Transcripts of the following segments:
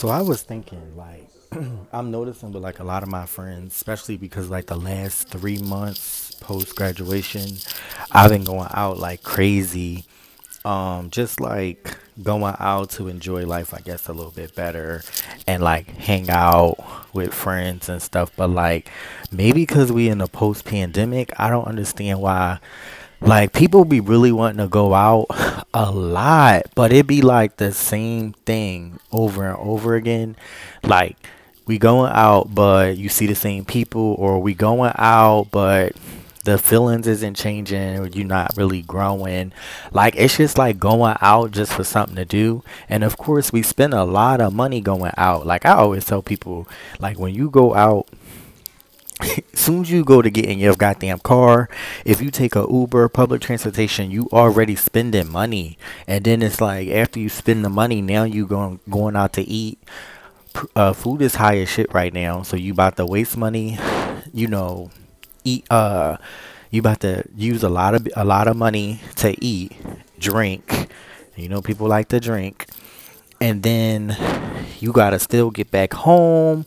So I was thinking, like, I'm noticing with like a lot of my friends, especially because like the last three months post graduation, I've been going out like crazy. Um, just like going out to enjoy life, I guess, a little bit better and like hang out with friends and stuff. But like maybe because we in a post pandemic, I don't understand why like people be really wanting to go out a lot, but it be like the same thing over and over again. Like we going out, but you see the same people, or we going out, but the feelings isn't changing, or you're not really growing. Like it's just like going out just for something to do. And of course, we spend a lot of money going out. Like I always tell people, like when you go out soon as you go to get in your goddamn car, if you take a Uber, public transportation, you already spending money. And then it's like after you spend the money, now you going going out to eat. Uh, food is high as shit right now, so you about to waste money. You know, eat. Uh, you about to use a lot of a lot of money to eat, drink. You know, people like to drink, and then you gotta still get back home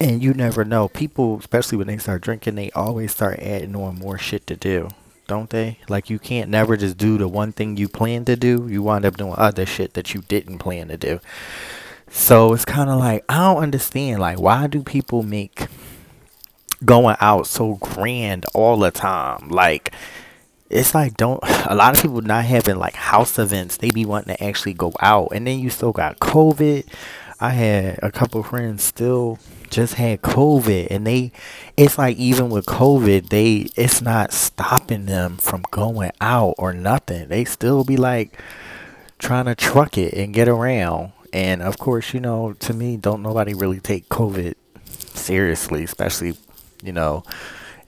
and you never know. People, especially when they start drinking, they always start adding on more shit to do, don't they? Like you can't never just do the one thing you plan to do. You wind up doing other shit that you didn't plan to do. So it's kind of like I don't understand. Like, why do people make going out so grand all the time? Like, it's like don't a lot of people not having like house events. They be wanting to actually go out, and then you still got COVID. I had a couple friends still just had COVID and they it's like even with COVID they it's not stopping them from going out or nothing. They still be like trying to truck it and get around. And of course, you know, to me don't nobody really take COVID seriously, especially, you know,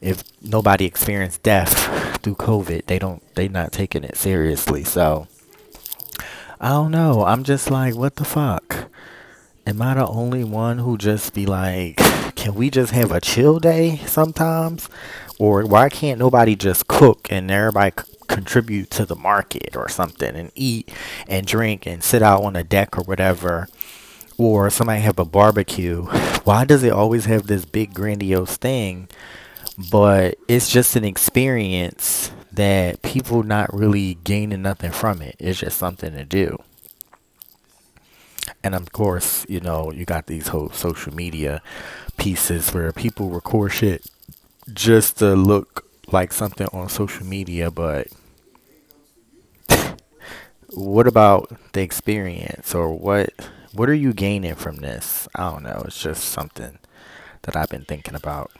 if nobody experienced death through COVID, they don't they not taking it seriously. So I don't know. I'm just like, what the fuck? Am I the only one who just be like, can we just have a chill day sometimes? Or why can't nobody just cook and everybody c- contribute to the market or something and eat and drink and sit out on a deck or whatever? Or somebody have a barbecue. Why does it always have this big grandiose thing? But it's just an experience that people not really gaining nothing from it. It's just something to do and of course, you know, you got these whole social media pieces where people record shit just to look like something on social media, but what about the experience or what what are you gaining from this? I don't know. It's just something that I've been thinking about.